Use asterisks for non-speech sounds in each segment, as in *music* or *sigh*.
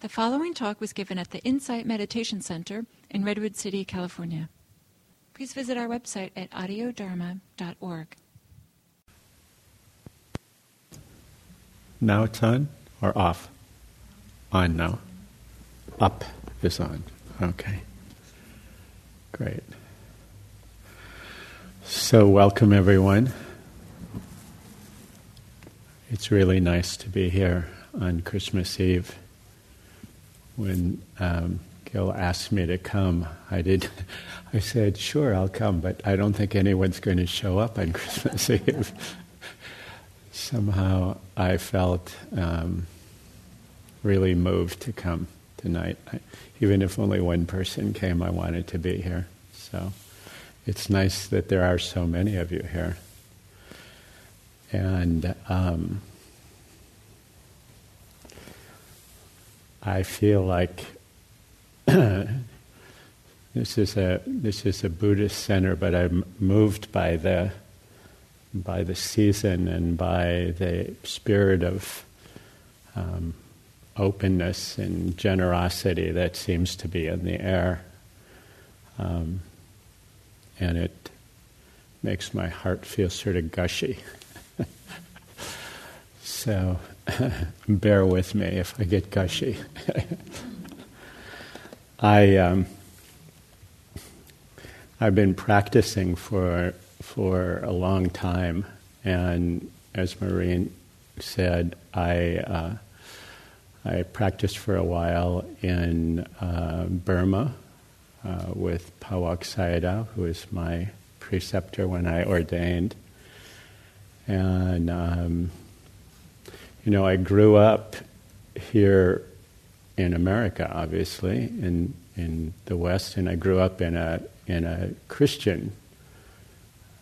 The following talk was given at the Insight Meditation Center in Redwood City, California. Please visit our website at audiodharma.org. Now it's on or off? On now. Up is on. Okay. Great. So, welcome everyone. It's really nice to be here on Christmas Eve when um, Gil asked me to come, I did. *laughs* I said, "Sure, I'll come," but I don't think anyone's going to show up on *laughs* Christmas Eve. Somehow, I felt um, really moved to come tonight. I, even if only one person came, I wanted to be here. So, it's nice that there are so many of you here, and. Um, I feel like *clears throat* this is a this is a Buddhist center, but I'm moved by the by the season and by the spirit of um, openness and generosity that seems to be in the air, um, and it makes my heart feel sort of gushy. *laughs* so *laughs* bear with me if I get gushy. *laughs* I um, I've been practicing for for a long time, and as Maureen said, I uh, I practiced for a while in uh, Burma uh, with Pa-Auk Sayadaw, who was my preceptor when I ordained, and um, you know, I grew up here in America, obviously, in in the West, and I grew up in a in a Christian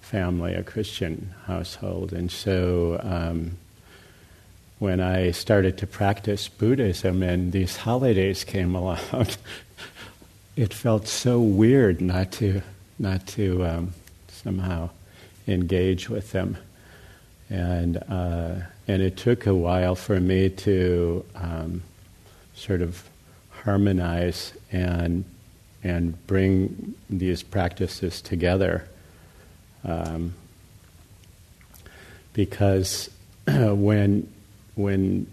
family, a Christian household, and so um, when I started to practice Buddhism and these holidays came *laughs* along, it felt so weird not to not to um, somehow engage with them, and. Uh, and it took a while for me to um, sort of harmonize and and bring these practices together. Um, because *clears throat* when when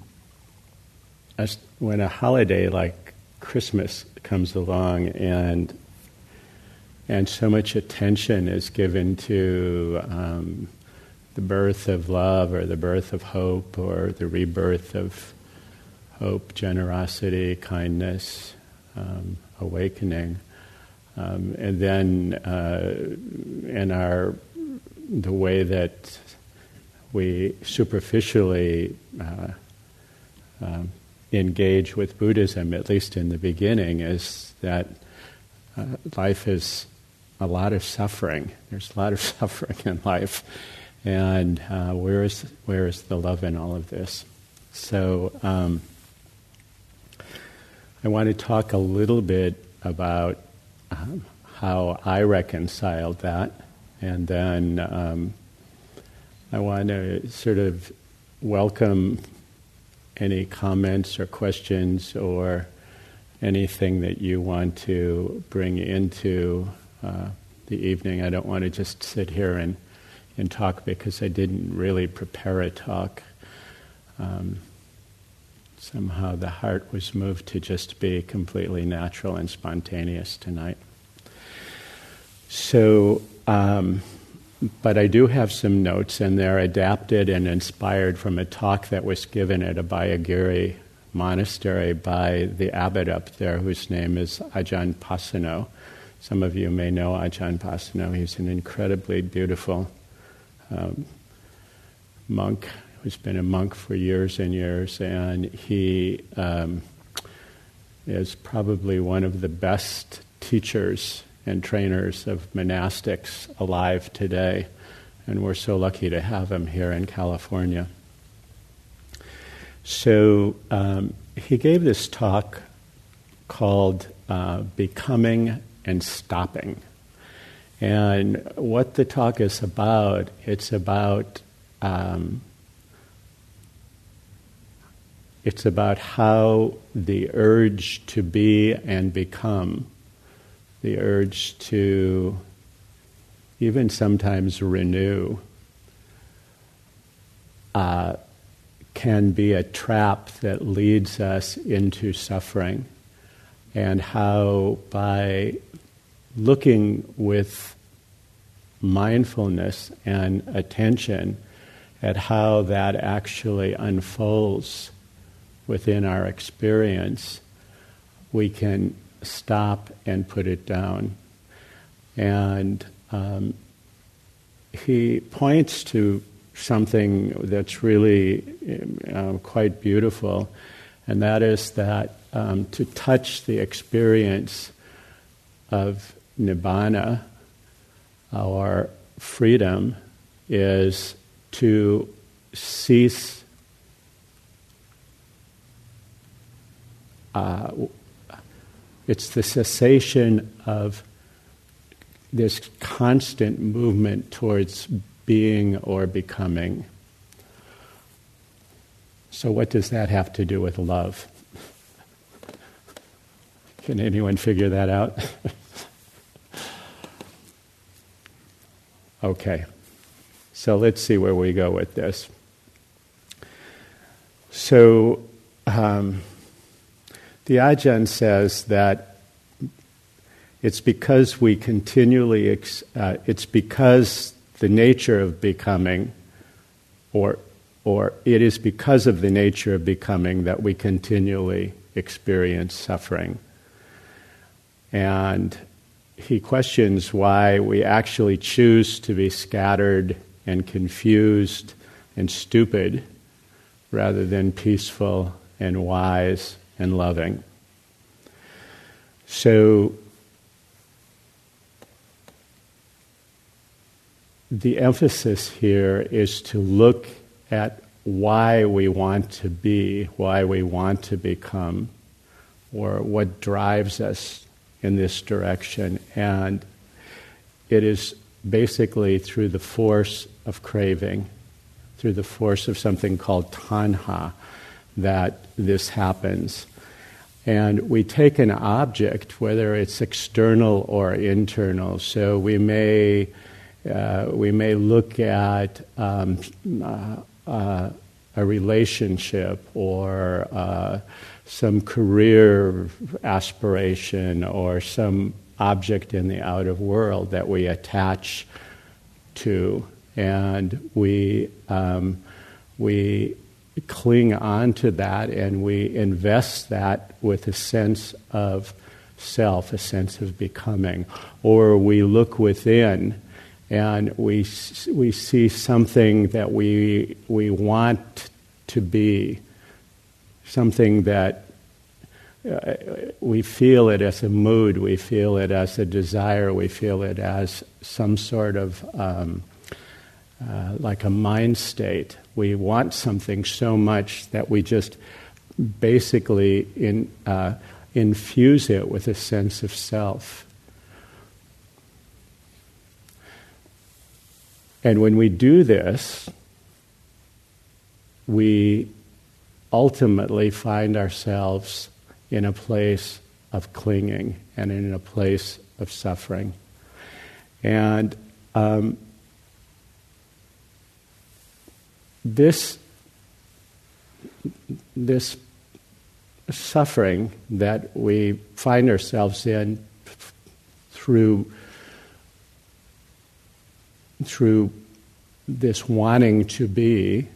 a, when a holiday like Christmas comes along and and so much attention is given to um, the birth of love or the birth of hope or the rebirth of hope, generosity, kindness, um, awakening. Um, and then uh, in our the way that we superficially uh, um, engage with Buddhism, at least in the beginning, is that uh, life is a lot of suffering. There's a lot of *laughs* suffering in life, and uh, where is where is the love in all of this? So um, I want to talk a little bit about um, how I reconciled that, and then um, I want to sort of welcome any comments or questions or anything that you want to bring into uh, the evening. I don't want to just sit here and in talk because I didn't really prepare a talk. Um, somehow the heart was moved to just be completely natural and spontaneous tonight. So, um, but I do have some notes, and they're adapted and inspired from a talk that was given at Abhayagiri Monastery by the abbot up there, whose name is Ajahn Pasanno. Some of you may know Ajahn Pasanno. He's an incredibly beautiful um, monk who's been a monk for years and years, and he um, is probably one of the best teachers and trainers of monastics alive today, and we're so lucky to have him here in California. So um, he gave this talk called uh, Becoming and Stopping. And what the talk is about, it's about um, it's about how the urge to be and become, the urge to even sometimes renew, uh, can be a trap that leads us into suffering, and how by looking with mindfulness and attention at how that actually unfolds within our experience, we can stop and put it down. And um, he points to something that's really um, quite beautiful, and that is that um, to touch the experience of nibbana, our freedom, is to cease uh, it's the cessation of this constant movement towards being or becoming. So, what does that have to do with love? *laughs* Can anyone figure that out? *laughs* okay, so let's see where we go with this. So, um, the Ajahn says that it's because we continually, ex- uh, it's because the nature of becoming, or, or it is because of the nature of becoming that we continually experience suffering. And he questions why we actually choose to be scattered and confused and stupid rather than peaceful and wise and loving. So, the emphasis here is to look at why we want to be, why we want to become, or what drives us in this direction. And it is basically through the force of craving, through the force of something called tanha, that this happens. And we take an object, whether it's external or internal. So we may, uh, we may look at um, uh, uh, a relationship or uh, some career aspiration or some object in the outer world that we attach to. And we, um, we cling on to that and we invest that with a sense of self, a sense of becoming. Or we look within and we, we see something that we, we want to be, something that uh, we feel it as a mood, we feel it as a desire, we feel it as some sort of um, uh, like a mind state. We want something so much that we just basically in, uh, infuse it with a sense of self. And when we do this, we ultimately find ourselves in a place of clinging and in a place of suffering. And um, this, this suffering that we find ourselves in through, through this wanting to be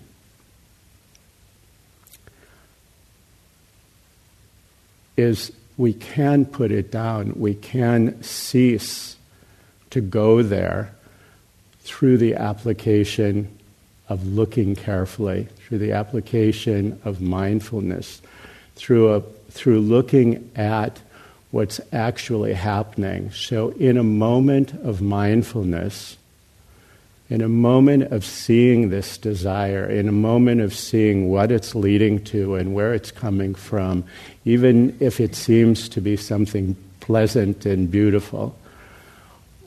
is we can put it down, we can cease to go there through the application of looking carefully, through the application of mindfulness, through, a, through looking at what's actually happening. So, in a moment of mindfulness, in a moment of seeing this desire, in a moment of seeing what it's leading to and where it's coming from, even if it seems to be something pleasant and beautiful,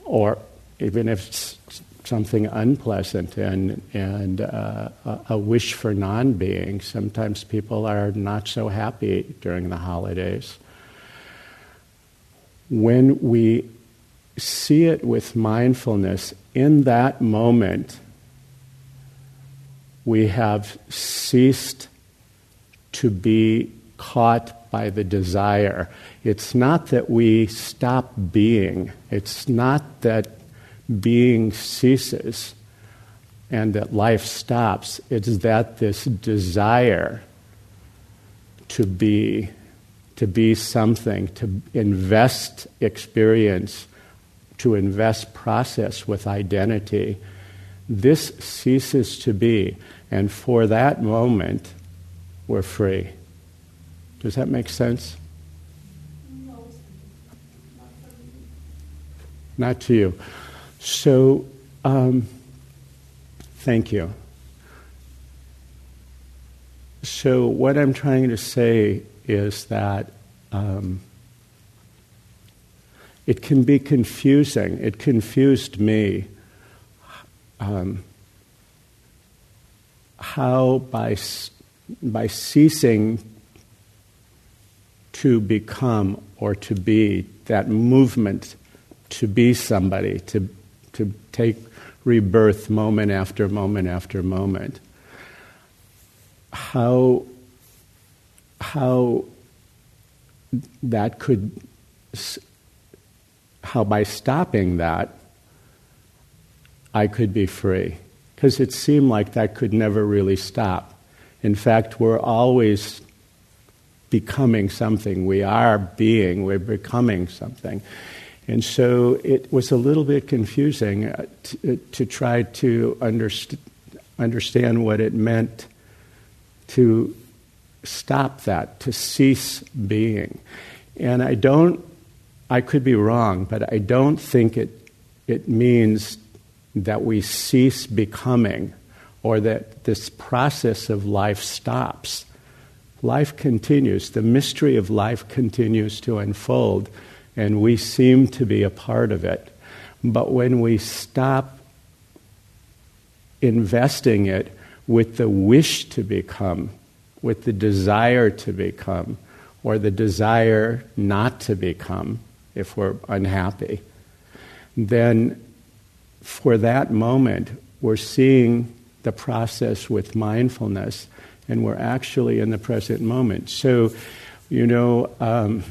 or even if it's something unpleasant and, and uh, a, wish for non being. Sometimes people are not so happy during the holidays. When we see it with mindfulness, in that moment, we have ceased to be caught by the desire. It's not that we stop being, it's not that being ceases and that life stops. It's that this desire to be, to be something, to invest experience, to invest process with identity, this ceases to be. And for that moment, we're free. Does that make sense? Not to you. So, um, thank you. So, what I'm trying to say is that um, it can be confusing. It confused me um, how, by, by ceasing to become or to be, that movement to be somebody, to to take rebirth moment after moment after moment. How, how that could, how by stopping that, I could be free. Because it seemed like that could never really stop. In fact, we're always becoming something. We are being, we're becoming something. And so it was a little bit confusing uh, to, uh, to, try to underst- understand what it meant to stop that, to cease being. And I don't, I could be wrong, but I don't think it, it means that we cease becoming or that this process of life stops. Life continues, the mystery of life continues to unfold and we seem to be a part of it. But when we stop investing it with the wish to become, with the desire to become, or the desire not to become if we're unhappy, then for that moment, we're seeing the process with mindfulness and we're actually in the present moment. So, you know, um,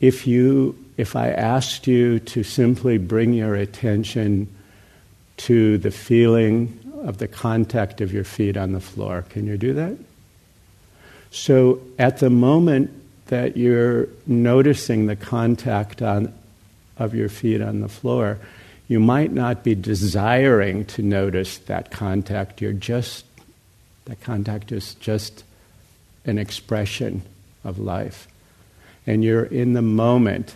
if you if I asked you to simply bring your attention to the feeling of the contact of your feet on the floor, can you do that? So at the moment that you're noticing the contact on, of your feet on the floor, you might not be desiring to notice that contact. You're just, that contact is just an expression of life and you're in the moment.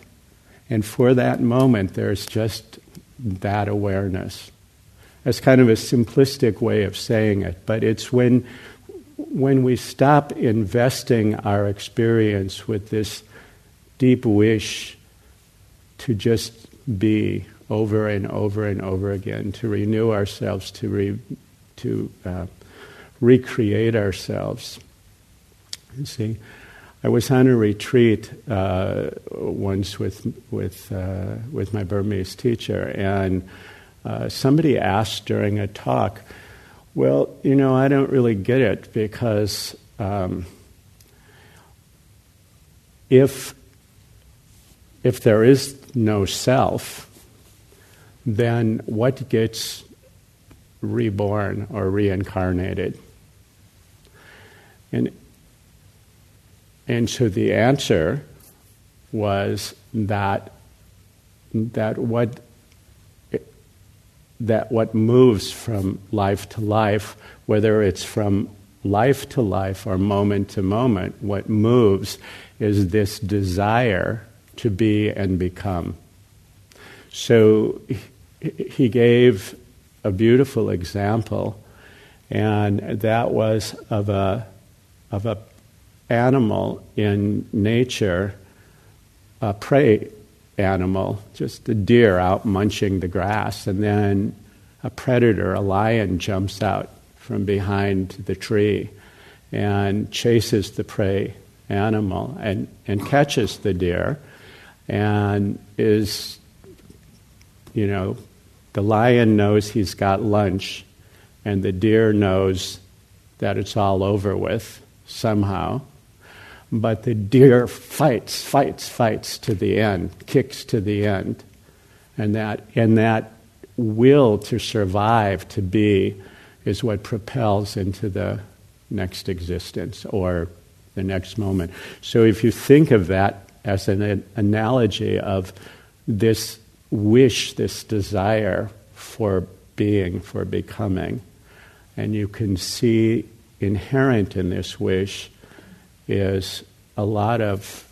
And for that moment, there's just that awareness. That's kind of a simplistic way of saying it, but it's when, when we stop investing our experience with this deep wish to just be over and over and over again, to renew ourselves, to, re, to uh, recreate ourselves. You see? I was on a retreat uh, once with with uh, with my Burmese teacher, and uh, somebody asked during a talk, "Well, you know, I don't really get it because um, if if there is no self, then what gets reborn or reincarnated?" And and so the answer was that that what that what moves from life to life, whether it's from life to life or moment to moment, what moves is this desire to be and become. So he gave a beautiful example, and that was of a of a animal in nature a prey animal, just a deer out munching the grass, and then a predator, a lion, jumps out from behind the tree and chases the prey animal and, and catches the deer and is, you know, the lion knows he's got lunch and the deer knows that it's all over with somehow. But the deer fights, fights, fights to the end, kicks to the end. And that, and that will to survive, to be, is what propels into the next existence or the next moment. So if you think of that as an analogy of this wish, this desire for being, for becoming, and you can see inherent in this wish is a lot of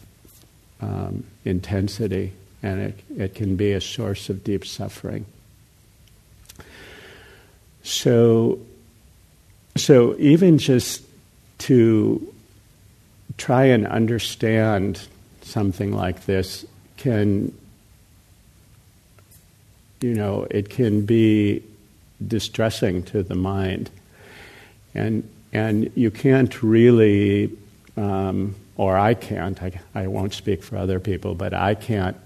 um, intensity, and it, it can be a source of deep suffering. So, so even just to try and understand something like this can, you know, it can be distressing to the mind. And, and you can't really, um, or I can't, I, I won't speak for other people, but I can't,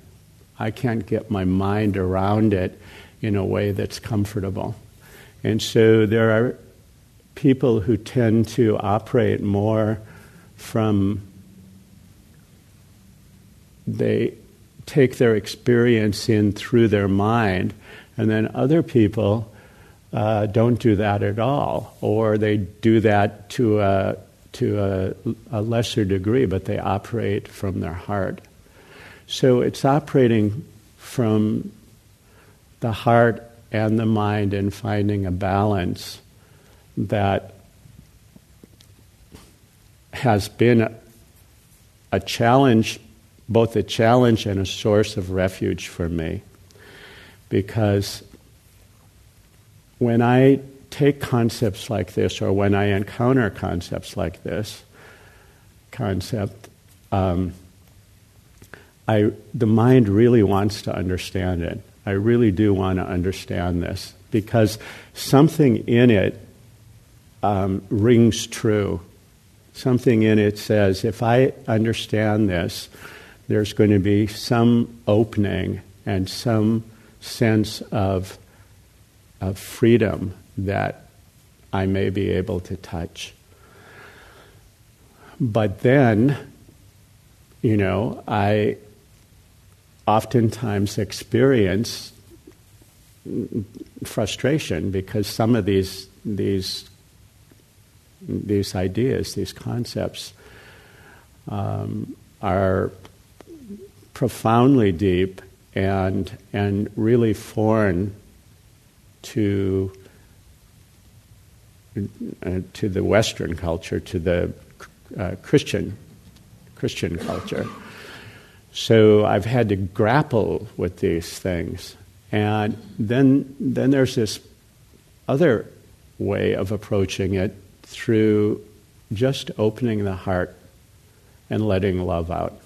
I can't get my mind around it in a way that's comfortable. And so there are people who tend to operate more from they take their experience in through their mind, and then other people uh, don't do that at all, or they do that to a to a, a lesser degree, but they operate from their heart. So it's operating from the heart and the mind and finding a balance that has been a, a challenge, both a challenge and a source of refuge for me. Because when I take concepts like this, or when I encounter concepts like this concept, um, I, the mind really wants to understand it. I really do want to understand this because something in it um, rings true. Something in it says, if I understand this, there's going to be some opening and some sense of, of freedom that I may be able to touch. But then, you know, I oftentimes experience frustration because some of these these these ideas, these concepts, um, are profoundly deep and and really foreign to uh, to the Western culture, to the uh, Christian Christian culture. So I've had to grapple with these things. And then, then there's this other way of approaching it through just opening the heart and letting love out.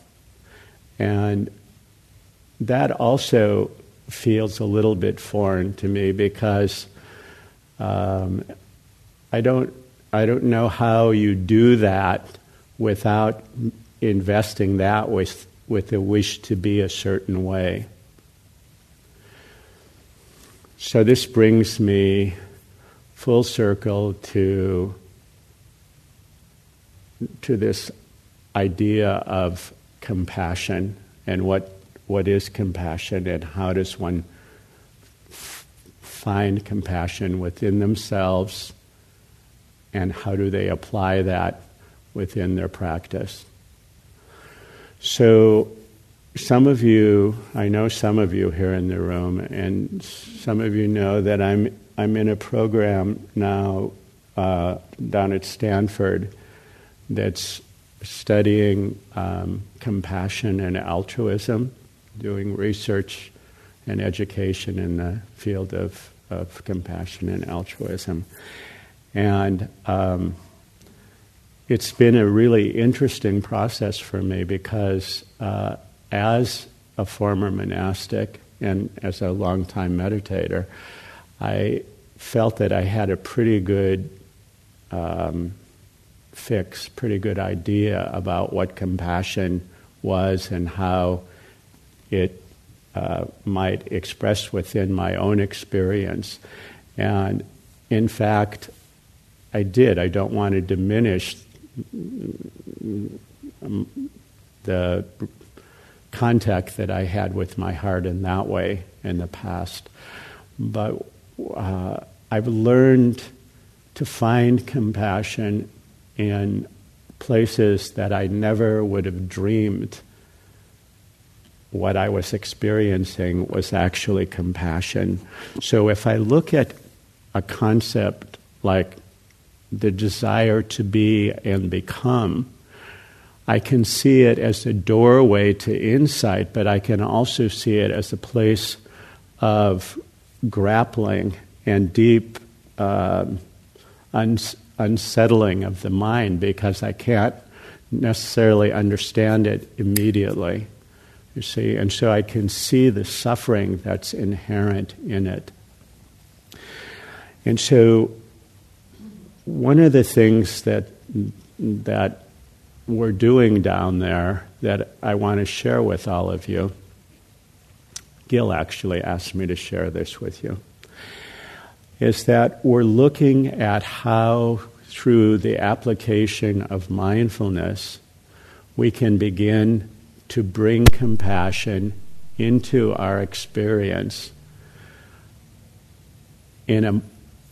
And that also feels a little bit foreign to me because um, I don't I don't know how you do that without investing that with with a wish to be a certain way. So this brings me full circle to, to this idea of compassion and what, what is compassion and how does one f- find compassion within themselves and how do they apply that within their practice. So, some of you, I know some of you here in the room, and some of you know that I'm, I'm in a program now uh, down at Stanford that's studying um, compassion and altruism, doing research and education in the field of, of compassion and altruism. And um, it's been a really interesting process for me because uh, as a former monastic and as a longtime meditator, I felt that I had a pretty good um, fix, pretty good idea about what compassion was and how it uh, might express within my own experience. And in fact, I did. I don't want to diminish the contact that I had with my heart in that way in the past. But uh, I've learned to find compassion in places that I never would have dreamed what I was experiencing was actually compassion. So if I look at a concept like the desire to be and become, I can see it as a doorway to insight, but I can also see it as a place of grappling and deep uh, uns- unsettling of the mind because I can't necessarily understand it immediately. You see, and so I can see the suffering that's inherent in it. And so, one of the things that that we're doing down there that I want to share with all of you. Gil actually asked me to share this with you. Is that we're looking at how, through the application of mindfulness, we can begin to bring compassion into our experience in a,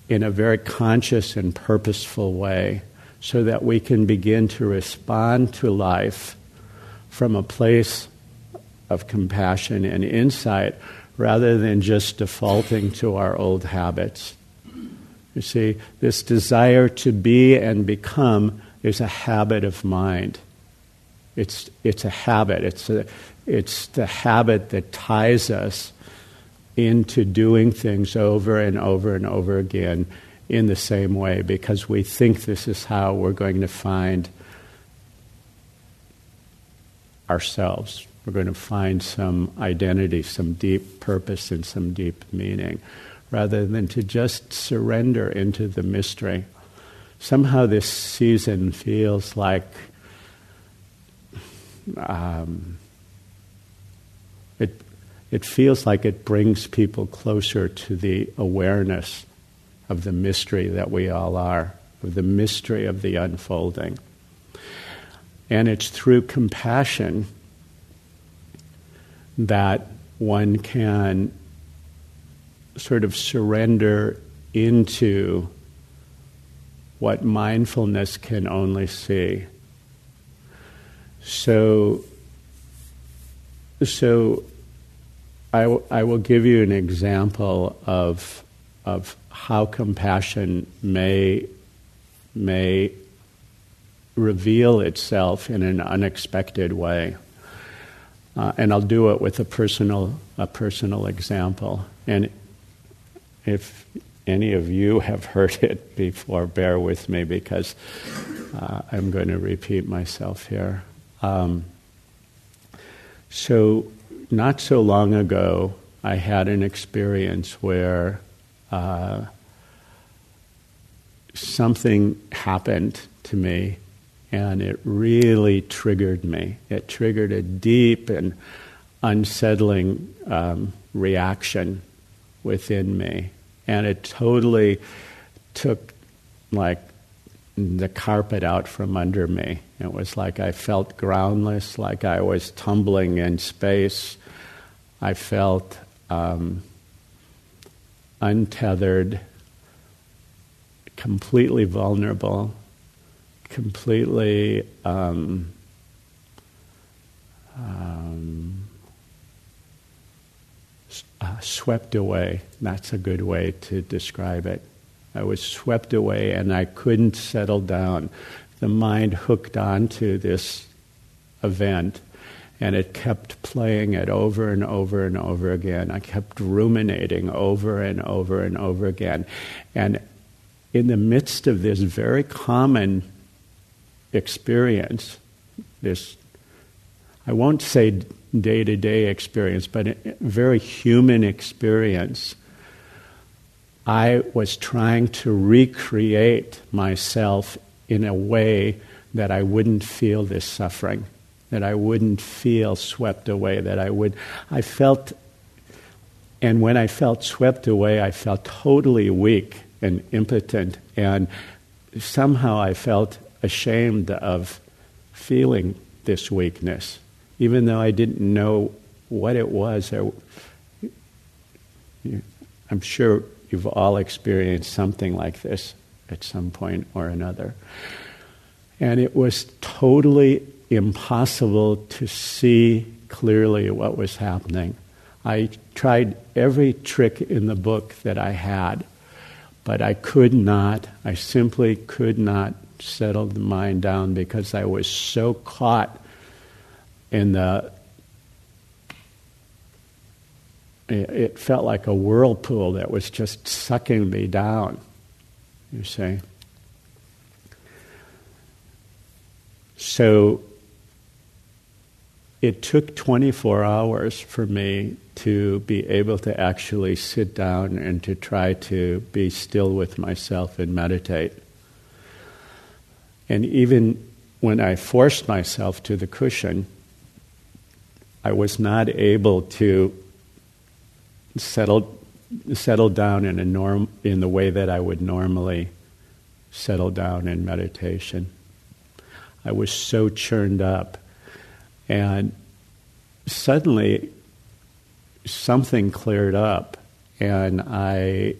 in a very conscious and purposeful way so that we can begin to respond to life from a place of compassion and insight rather than just defaulting to our old habits. You see, this desire to be and become is a habit of mind. It's, it's a habit. It's, a, it's the habit that ties us into doing things over and over and over again in the same way because we think this is how we're going to find ourselves. We're going to find some identity, some deep purpose, and some deep meaning, rather than to just surrender into the mystery. Somehow, this season feels like um, it, feels like it brings people closer to the awareness of the mystery that we all are, of the mystery of the unfolding. And it's through compassion that one can sort of surrender into what mindfulness can only see. So, so I, w- I will give you an example of, of how compassion may, may reveal itself in an unexpected way. Uh, and I'll do it with a personal, a personal example. And if any of you have heard *laughs* it before, bear with me because uh, I'm going to repeat myself here. Um, so, not so long ago, I had an experience where uh, something happened to me and it really triggered me. It triggered a deep and unsettling um, reaction within me. And it totally took like the carpet out from under me. It was like I felt groundless, like I was tumbling in space. I felt um, untethered, completely vulnerable, completely um, um, uh, swept away. That's a good way to describe it. I was swept away and I couldn't settle down. The mind hooked onto this event and it kept playing it over and over and over again. I kept ruminating over and over and over again. And in the midst of this very common experience, this I won't say day to day experience, but very human experience. I was trying to recreate myself in a way that I wouldn't feel this suffering, that I wouldn't feel swept away, that I would. I felt, and when I felt swept away, I felt totally weak and impotent, and somehow I felt ashamed of feeling this weakness, even though I didn't know what it was. I'm sure you've all experienced something like this at some point or another. And it was totally impossible to see clearly what was happening. I tried every trick in the book that I had, but I could not, I simply could not settle the mind down because I was so caught in the. It felt like a whirlpool that was just sucking me down, you see. So it took 24 hours for me to be able to actually sit down and to try to be still with myself and meditate. And even when I forced myself to the cushion, I was not able to settle settle down in a norm in the way that I would normally settle down in meditation. I was so churned up. And suddenly, something cleared up, and I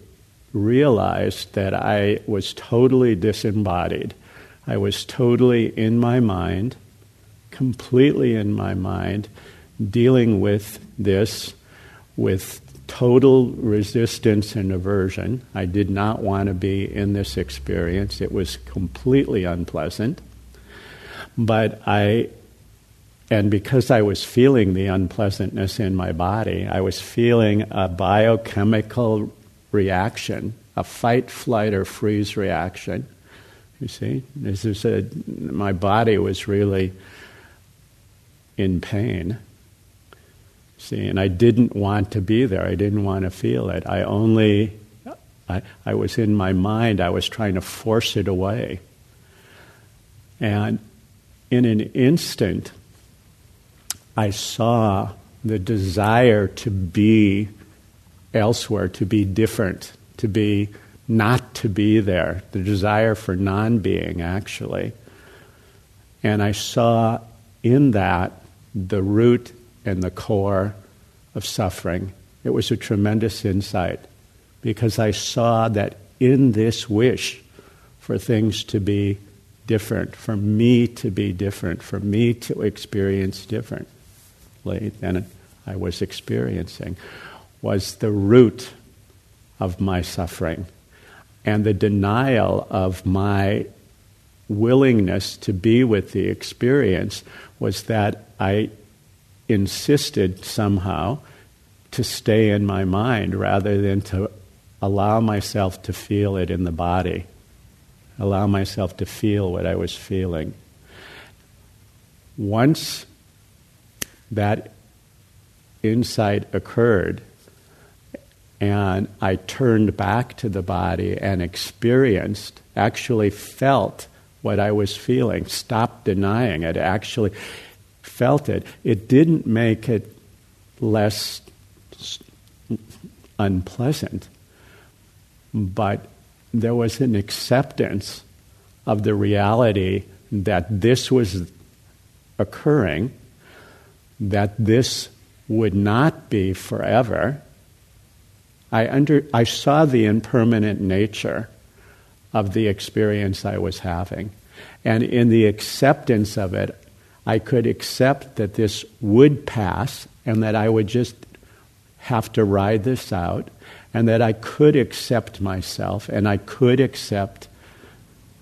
realized that I was totally disembodied. I was totally in my mind, completely in my mind, dealing with this with total resistance and aversion. I did not want to be in this experience, it was completely unpleasant. But I, and because I was feeling the unpleasantness in my body, I was feeling a biochemical reaction, a fight, flight, or freeze reaction. You see, this is a, my body was really in pain. See, and I didn't want to be there. I didn't want to feel it. I only, I, I was in my mind. I was trying to force it away. And in an instant, I saw the desire to be elsewhere, to be different, to be not to be there, the desire for non being, actually. And I saw in that the root and the core of suffering. It was a tremendous insight because I saw that in this wish for things to be different, for me to be different, for me to experience differently than I was experiencing, was the root of my suffering. And the denial of my willingness to be with the experience was that I insisted somehow to stay in my mind rather than to allow myself to feel it in the body allow myself to feel what I was feeling. Once that insight occurred, and I turned back to the body and experienced, actually felt what I was feeling, stopped denying it, actually felt it. It didn't make it less unpleasant, but there was an acceptance of the reality that this was occurring, that this would not be forever. I, under, I saw the impermanent nature of the experience I was having. And in the acceptance of it, I could accept that this would pass and that I would just have to ride this out and that I could accept myself and I could accept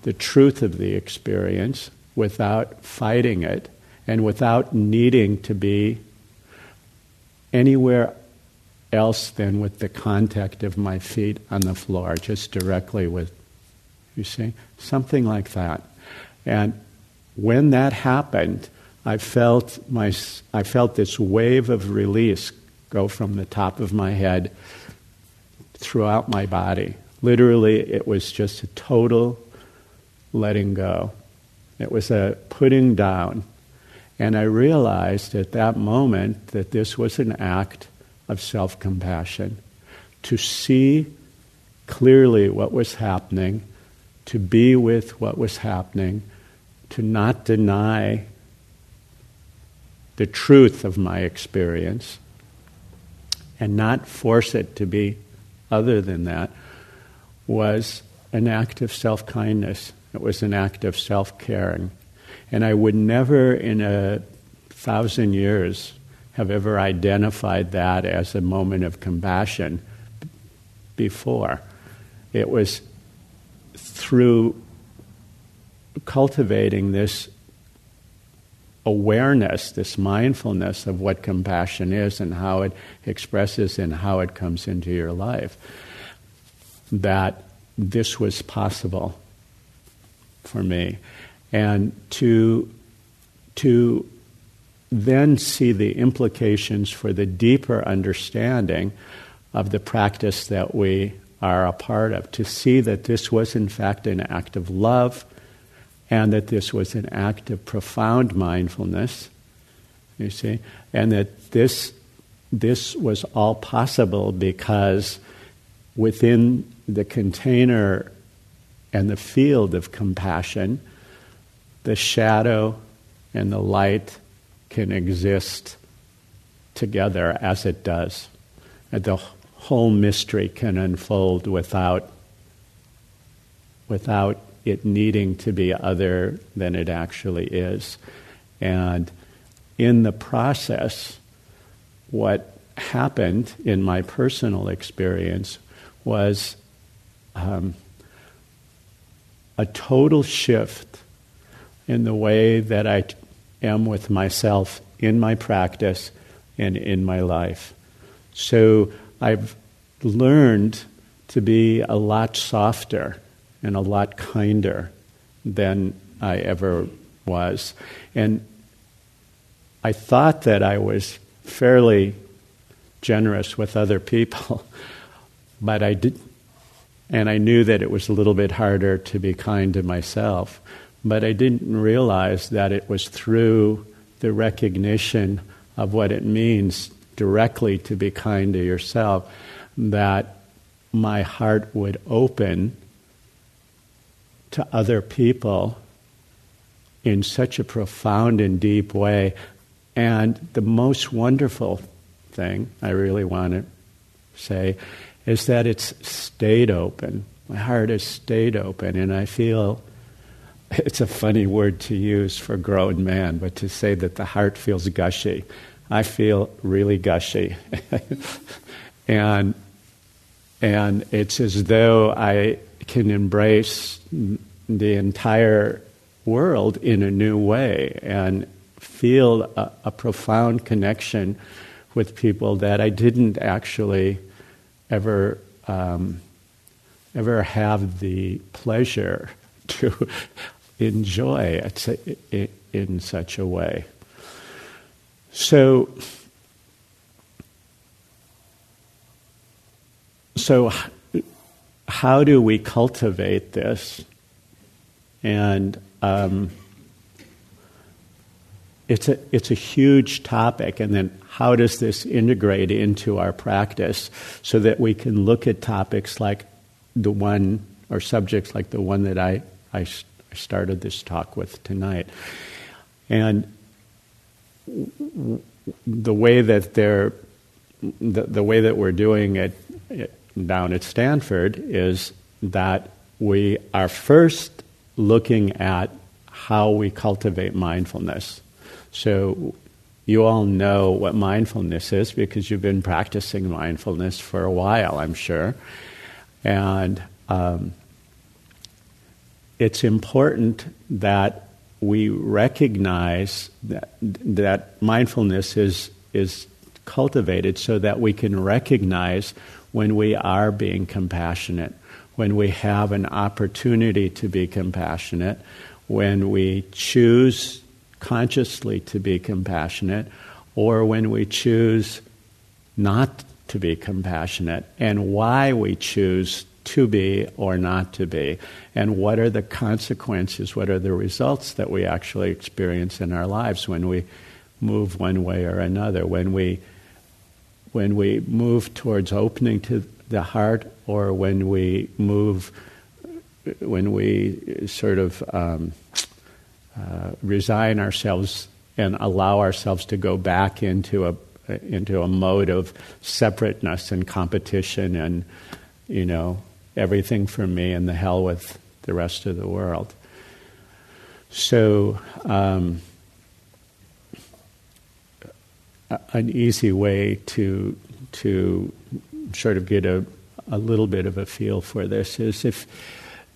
the truth of the experience without fighting it and without needing to be anywhere else than with the contact of my feet on the floor, just directly with, you see, something like that. And when that happened, I felt, my, I felt this wave of release go from the top of my head throughout my body. Literally, it was just a total letting go. It was a putting down. And I realized at that moment that this was an act of self compassion. To see clearly what was happening, to be with what was happening, to not deny the truth of my experience, and not force it to be other than that, was an act of self kindness. It was an act of self caring. And I would never in a thousand years have ever identified that as a moment of compassion before. It was through cultivating this awareness, this mindfulness of what compassion is and how it expresses and how it comes into your life, that this was possible for me. And to, to then see the implications for the deeper understanding of the practice that we are a part of, to see that this was in fact an act of love and that this was an act of profound mindfulness, you see, and that this, this was all possible because within the container and the field of compassion, the shadow and the light can exist together as it does. And the whole mystery can unfold without, without it needing to be other than it actually is. And in the process, what happened in my personal experience was um, a total shift in the way that I am with myself in my practice and in my life. So I've learned to be a lot softer and a lot kinder than I ever was. And I thought that I was fairly generous with other people, *laughs* but I did, and I knew that it was a little bit harder to be kind to myself. But I didn't realize that it was through the recognition of what it means directly to be kind to yourself that my heart would open to other people in such a profound and deep way. And the most wonderful thing I really want to say is that it's stayed open. My heart has stayed open, and I feel it's a funny word to use for grown man, but to say that the heart feels gushy. I feel really gushy. *laughs* and, and it's as though I can embrace the entire world in a new way and feel a, a, profound connection with people that I didn't actually ever um, ever have the pleasure *laughs* to enjoy it in such a way. So, so how do we cultivate this? And um, it's a it's a huge topic. And then how does this integrate into our practice so that we can look at topics like the one or subjects like the one that I I started this talk with tonight, and the way that they're the, the way that we're doing it, it down at Stanford is that we are first looking at how we cultivate mindfulness. So, you all know what mindfulness is because you've been practicing mindfulness for a while, I'm sure. And um, it's important that we recognize that, that mindfulness is, is cultivated so that we can recognize when we are being compassionate, when we have an opportunity to be compassionate, when we choose consciously to be compassionate, or when we choose not to be compassionate, and why we choose to be or not to be, and what are the consequences, what are the results that we actually experience in our lives when we move one way or another, when we when we move towards opening to the heart, or when we move, when we sort of um, uh, resign ourselves and allow ourselves to go back into a into a mode of separateness and competition and you know everything for me and the hell with the rest of the world. So. Um, an easy way to to sort of get a, a little bit of a feel for this is if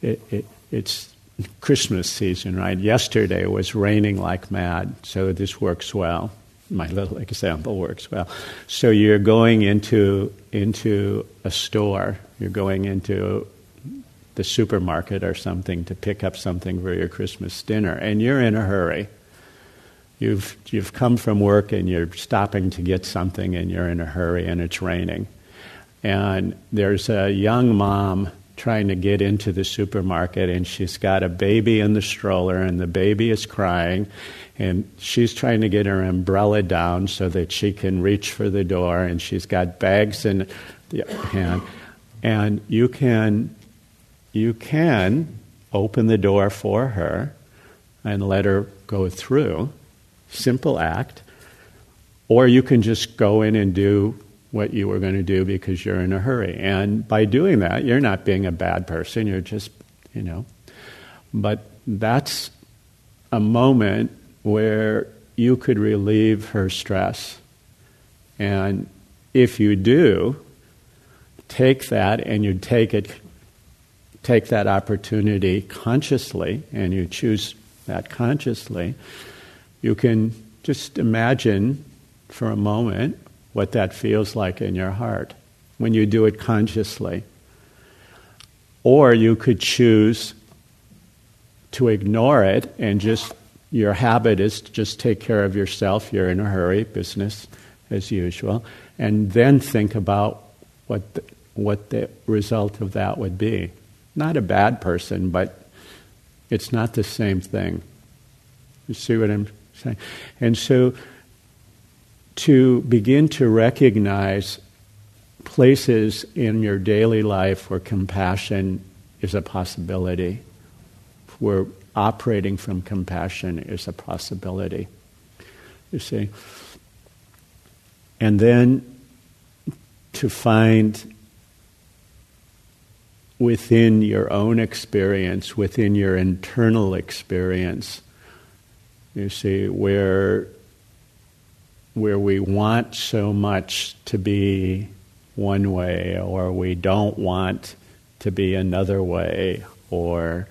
it, it, it's Christmas season, right? Yesterday was raining like mad, so this works well. My little example works well. So you're going into into a store, you're going into the supermarket or something to pick up something for your Christmas dinner, and you're in a hurry. You've, you've come from work and you're stopping to get something and you're in a hurry and it's raining. And there's a young mom trying to get into the supermarket and she's got a baby in the stroller and the baby is crying. And she's trying to get her umbrella down so that she can reach for the door and she's got bags in the hand and you can you can open the door for her and let her go through simple act, or you can just go in and do what you were going to do because you're in a hurry. And by doing that, you're not being a bad person, you're just, you know. But that's a moment where you could relieve her stress. And if you do, take that and you take it take that opportunity consciously and you choose that consciously you can just imagine for a moment what that feels like in your heart when you do it consciously. Or you could choose to ignore it and just, your habit is to just take care of yourself. You're in a hurry, business as usual, and then think about what the, what the result of that would be. Not a bad person, but it's not the same thing. You see what I'm saying? and so to begin to recognize places in your daily life where compassion is a possibility, where operating from compassion is a possibility. You see? And then to find within your own experience, within your internal experience, you see, where where we want so much to be one way, or we don't want to be another way, or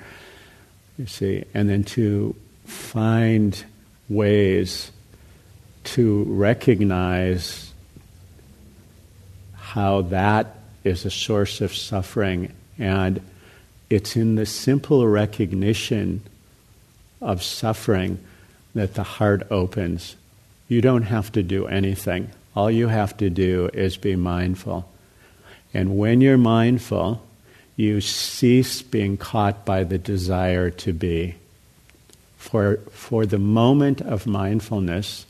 you see, and then to find ways to recognize how that is a source of suffering, and it's in the simple recognition of suffering that the heart opens. You don't have to do anything. All you have to do is be mindful. And when you're mindful, you cease being caught by the desire to be. For, for the moment of mindfulness,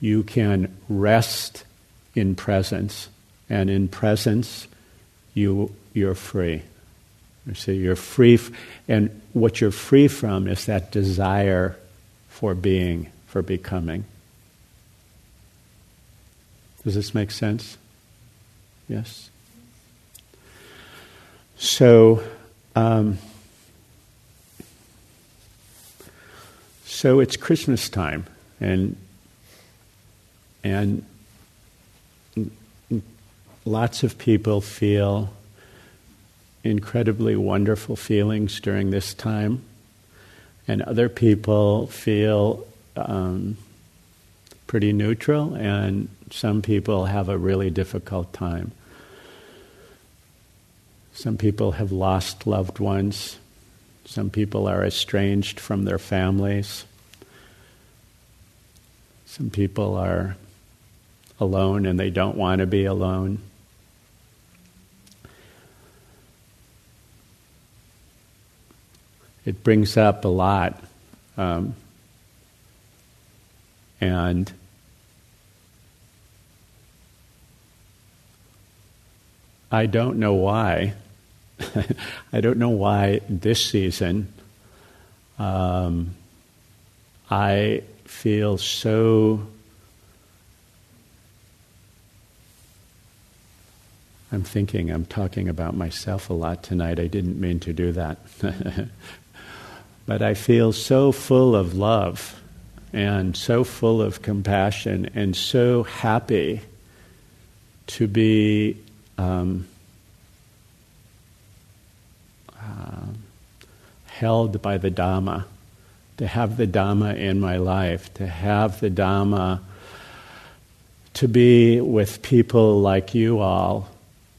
you can rest in presence, and in presence, you, you're free. You see, you're free, f- and what you're free from is that desire for being, for becoming. Does this make sense? Yes? So, um, so it's Christmas time, and and lots of people feel incredibly wonderful feelings during this time and other people feel um, pretty neutral, and some people have a really difficult time. Some people have lost loved ones. Some people are estranged from their families. Some people are alone and they don't want to be alone. It brings up a lot. Um, and I don't know why. *laughs* I don't know why this season um, I feel so. I'm thinking I'm talking about myself a lot tonight. I didn't mean to do that. *laughs* but I feel so full of love and so full of compassion and so happy to be um, uh, held by the Dhamma, to have the Dhamma in my life, to have the Dhamma, to be with people like you all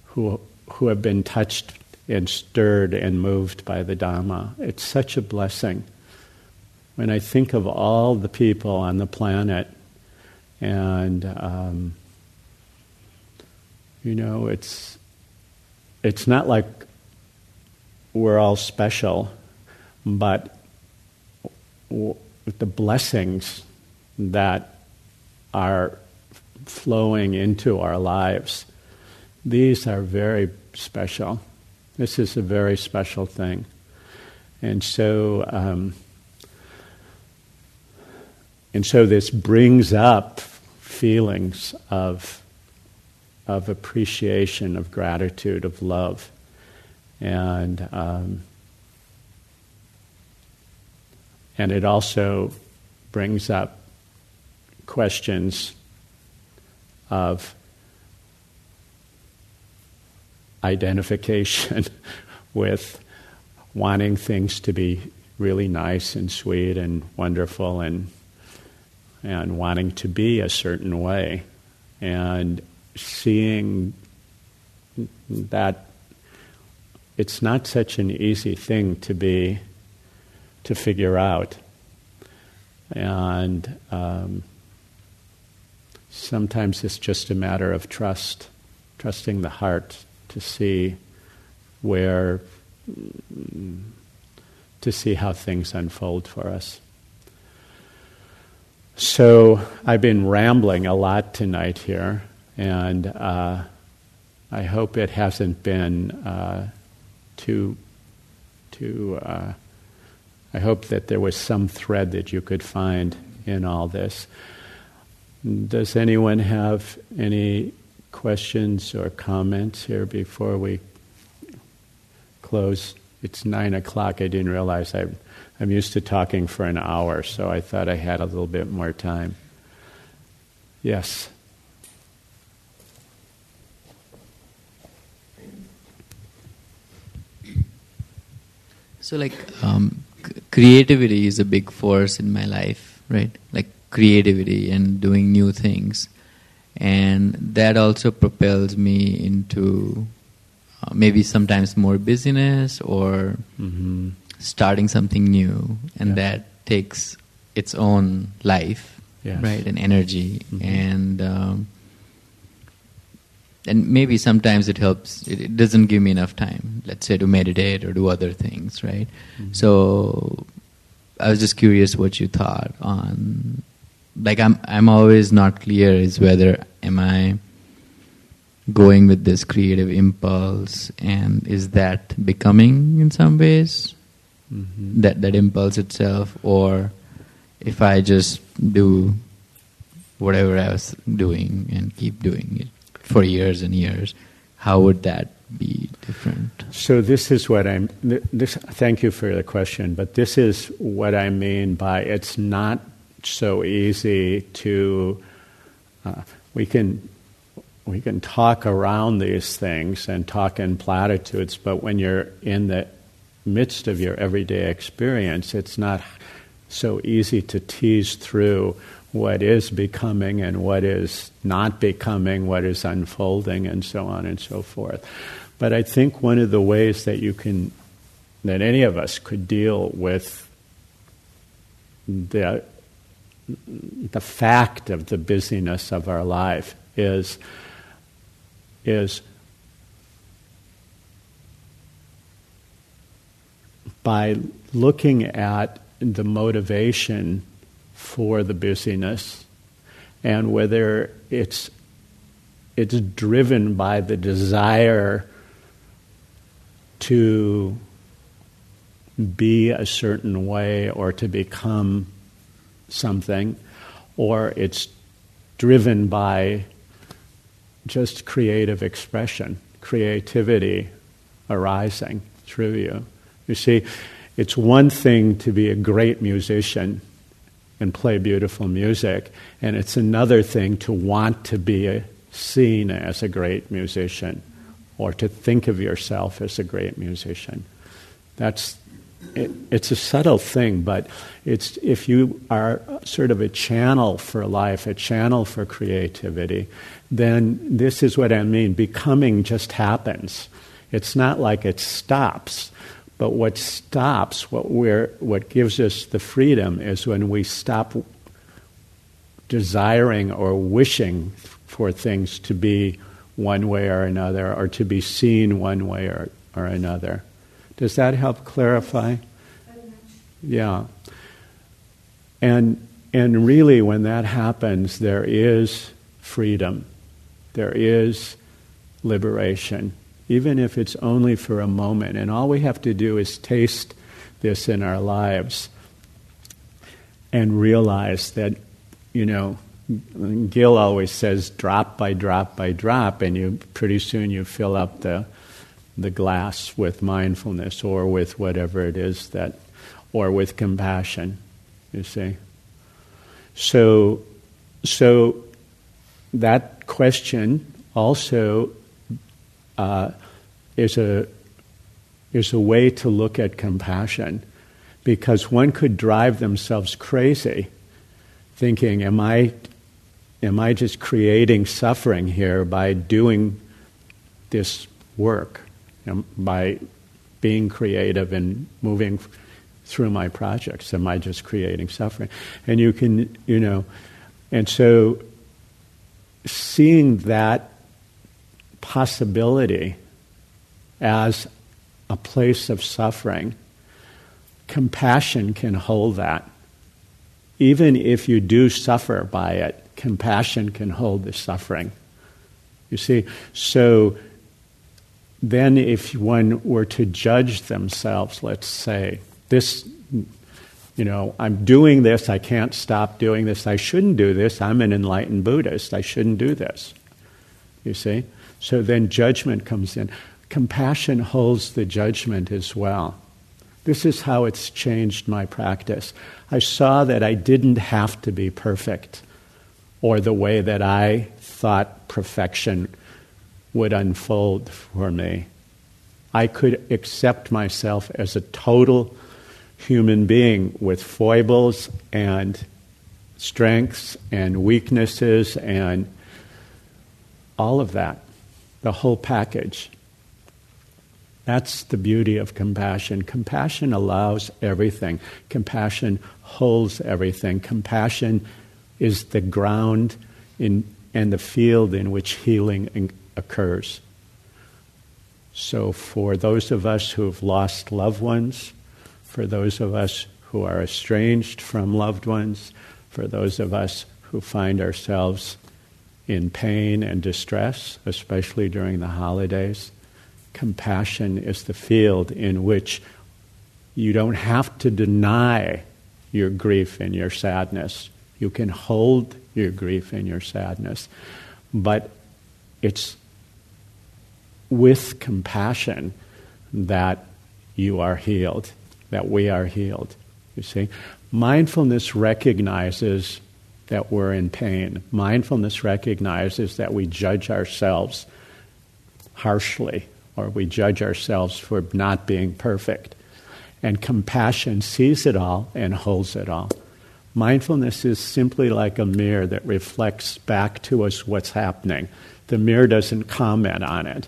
who, who have been touched and stirred and moved by the Dhamma. It's such a blessing. When I think of all the people on the planet, and um, you know, it's it's not like we're all special, but w- the blessings that are flowing into our lives, these are very special. This is a very special thing. And so, um, and so this brings up feelings of of appreciation, of gratitude, of love. And, um, and it also brings up questions of identification *laughs* with wanting things to be really nice and sweet and wonderful and and wanting to be a certain way. And seeing that it's not such an easy thing to be to figure out. And um, sometimes it's just a matter of trust trusting the heart to see where to see how things unfold for us so i've been rambling a lot tonight here and uh, I hope it hasn't been uh, too too. Uh, I hope that there was some thread that you could find in all this. Does anyone have any questions or comments here before we close? It's nine o'clock. I didn't realize I, I'm used to talking for an hour, so I thought I had a little bit more time. Yes. So, like, um, c- creativity is a big force in my life, right? Like, creativity and doing new things. And that also propels me into uh, maybe sometimes more busyness or mm-hmm. starting something new. And yeah. that takes its own life, yes. right? And energy. Mm-hmm. And. Um, and maybe sometimes it helps it, it, doesn't give me enough time let's say to meditate or do other things right mm-hmm. so i was just curious what you thought on like i'm i'm always not clear is whether am i going with this creative impulse and is that becoming in some ways mm-hmm. that that impulse itself or if i just do whatever i was doing and keep doing it for years and years, how would that be different? So this is what I'm. This. Thank you for the question, but this is what I mean by it's not so easy to. Uh, we can we can talk around these things and talk in platitudes, but when you're in the midst of your everyday experience, it's not so easy to tease through what is becoming and what is not becoming, what is unfolding, and so on and so forth. But I think one of the ways that you can, that any of us could deal with the, the fact of the busyness of our life is, is by looking at the motivation for the busyness and whether it's it's driven by the desire to be a certain way or to become something, or it's driven by just creative expression, creativity arising through you. You see, it's one thing to be a great musician and play beautiful music, and it's another thing to want to be seen as a great musician or to think of yourself as a great musician. That's it, it's a subtle thing, but it's if you are sort of a channel for life, a channel for creativity, then this is what I mean. Becoming just happens. It's not like it stops. But what stops, what, we're, what gives us the freedom, is when we stop desiring or wishing for things to be one way or another, or to be seen one way or, or another. Does that help clarify? Yeah. And, and really, when that happens, there is freedom, there is liberation even if it's only for a moment. And all we have to do is taste this in our lives and realize that, you know, Gil always says drop by drop by drop, and you pretty soon you fill up the the glass with mindfulness or with whatever it is that, or with compassion. You see. So, so that question also uh, is a is a way to look at compassion, because one could drive themselves crazy, thinking, "Am I, am I just creating suffering here by doing this work, by being creative and moving through my projects? Am I just creating suffering?" And you can, you know, and so seeing that possibility as a place of suffering, compassion can hold that. Even if you do suffer by it, compassion can hold the suffering. You see, so then if one were to judge themselves, let's say, this, you know, I'm doing this, I can't stop doing this, I shouldn't do this, I'm an enlightened Buddhist, I shouldn't do this. You see? So then judgment comes in. Compassion holds the judgment as well. This is how it's changed my practice. I saw that I didn't have to be perfect or the way that I thought perfection would unfold for me. I could accept myself as a total human being with foibles and strengths and weaknesses and all of that the whole package. That's the beauty of compassion. Compassion allows everything. Compassion holds everything. Compassion is the ground in, and the field in which healing in, occurs. So, for those of us who have lost loved ones, for those of us who are estranged from loved ones, for those of us who find ourselves in pain and distress, especially during the holidays. Compassion is the field in which you don't have to deny your grief and your sadness. You can hold your grief and your sadness. But it's with compassion that you are healed, that we are healed. You see? Mindfulness recognizes that we're in pain. Mindfulness recognizes that we judge ourselves harshly or we judge ourselves for not being perfect. And compassion sees it all and holds it all. Mindfulness is simply like a mirror that reflects back to us what's happening. The mirror doesn't comment on it.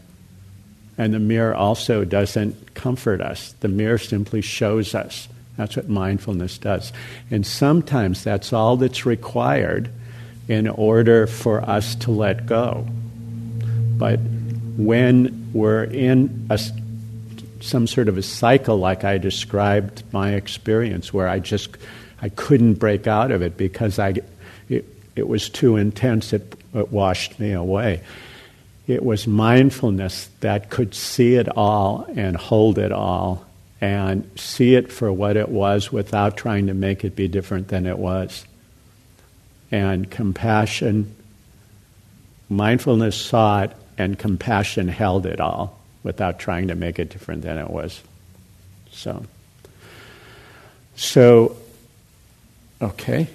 And the mirror also doesn't comfort us. The mirror simply shows us That's what mindfulness does. And sometimes that's all that's required in order for us to let go. But when we're in a, some sort of a cycle, like I described my experience, where I just I couldn't break out of it because I, it, it was too intense, it, it washed me away. It was mindfulness that could see it all and hold it all and see it for what it was without trying to make it be different than it was. And compassion, mindfulness saw it, and compassion held it all without trying to make it different than it was. So, so, okay.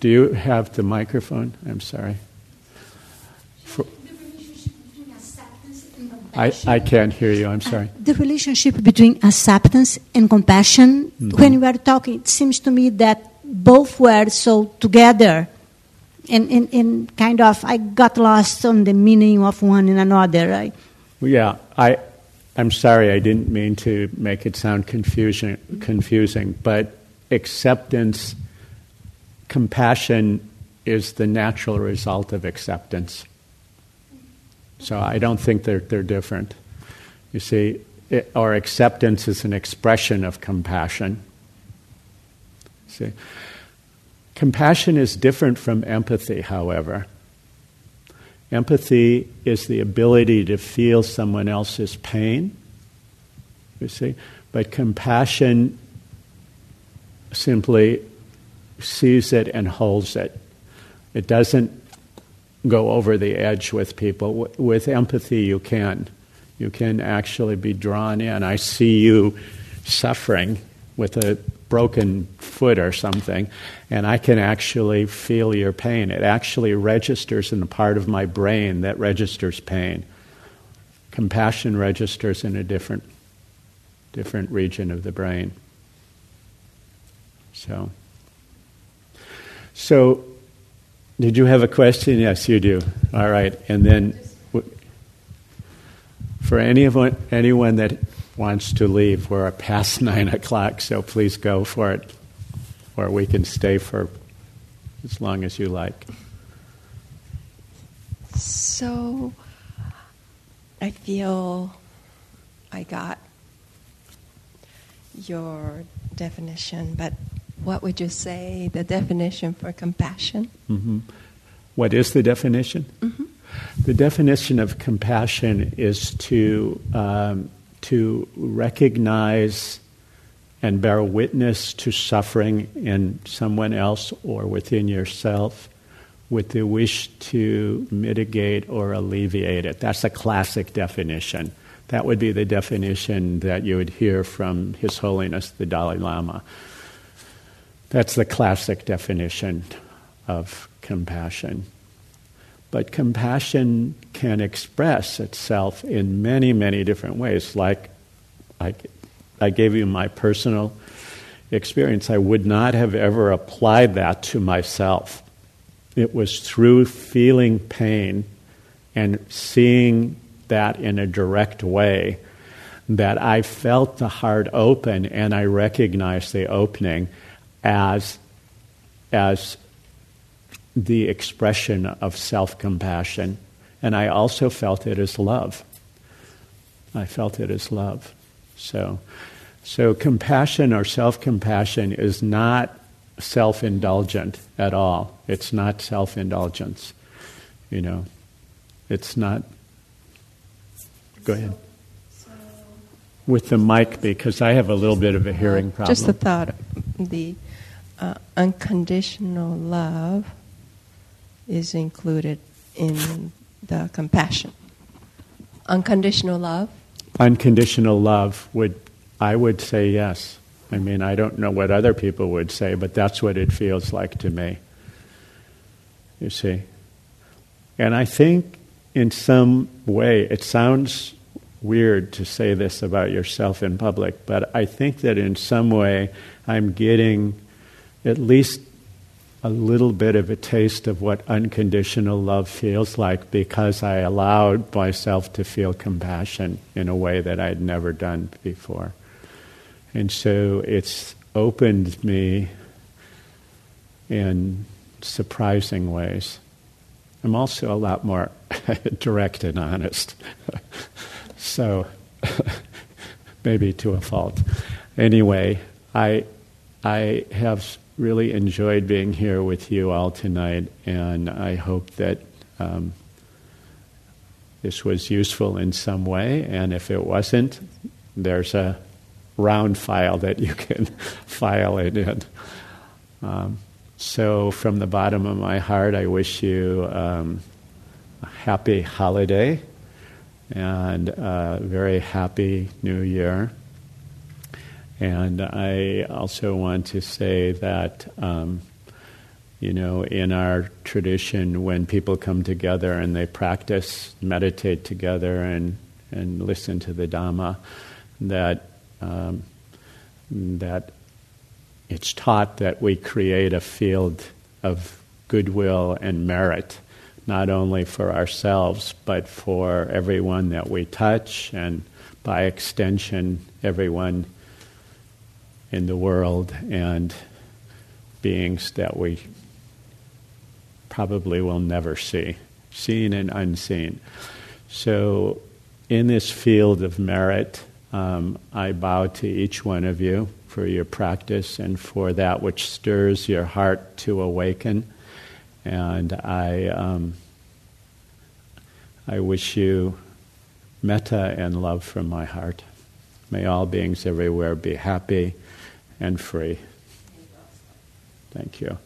Do you have the microphone? I'm sorry. I, I can't hear you, I'm sorry. The relationship between acceptance and compassion, mm-hmm. when we were talking, it seems to me that both were so together. And, and, and kind of, I got lost on the meaning of one and another. Right? Yeah, I, I'm sorry, I didn't mean to make it sound confusion, confusing, but acceptance, compassion is the natural result of acceptance. So I don't think they're, they're different. You see, it, our acceptance is an expression of compassion. See, compassion is different from empathy, however. Empathy is the ability to feel someone else's pain, you see, but compassion simply sees it and holds it. It doesn't go over the edge with people. With empathy, you can. You can actually be drawn in. I see you suffering with a broken foot or something, and I can actually feel your pain. It actually registers in the part of my brain that registers pain. Compassion registers in a different, different region of the brain. So, so did you have a question? Yes, you do. All right. And then for anyone, anyone that wants to leave, we're past *laughs* nine o'clock, so please go for it. Or we can stay for as long as you like. So I feel I got your definition, but what would you say the definition for compassion? Mm-hmm. What is the definition? Mm-hmm. The definition of compassion is to um, to recognize and bear witness to suffering in someone else or within yourself with the wish to mitigate or alleviate it. That's a classic definition. That would be the definition that you would hear from His Holiness the Dalai Lama. That's the classic definition of compassion. But compassion can express itself in many, many different ways. Like I, I gave you my personal experience. I would not have ever applied that to myself. It was through feeling pain and seeing that in a direct way that I felt the heart open and I recognized the opening as, as the expression of self compassion. And I also felt it as love. I felt it as love. So, so compassion or self compassion is not self indulgent at all. It's not self indulgence. You know, it's not. Go ahead. With the mic, because I have a little bit of a hearing problem. Just the thought, the uh, unconditional love is included in the compassion. Unconditional love? Unconditional love would, I would say yes. I mean, I don't know what other people would say, but that's what it feels like to me. You see? And I think in some way, it sounds weird to say this about yourself in public, but I think that in some way I'm getting at least a little bit of a taste of what unconditional love feels like because I allowed myself to feel compassion in a way that I'd never done before. And so it's opened me in surprising ways. I'm also a lot more *laughs* direct and honest. *laughs* so, *laughs* maybe to a fault. Anyway, I, I have really enjoyed being here with you all tonight, and I hope that um, this was useful in some way. And if it wasn't, there's a round file that you *laughs* can file it in. Um, so, from the bottom of my heart, I wish you um, a happy holiday and a very happy new year. And I also want to say that, um, you know, in our tradition, when people come together and they practice, meditate together, and, and listen to the Dhamma, that, um, that it's taught that we create a field of goodwill and merit, not only for ourselves, but for everyone that we touch, and by extension, everyone in the world and beings that we probably will never see, seen and unseen. So, in this field of merit, um, I bow to each one of you for your practice and for that which stirs your heart to awaken. And I, um, I wish you metta and love from my heart. May all beings everywhere be happy and free. Thank you.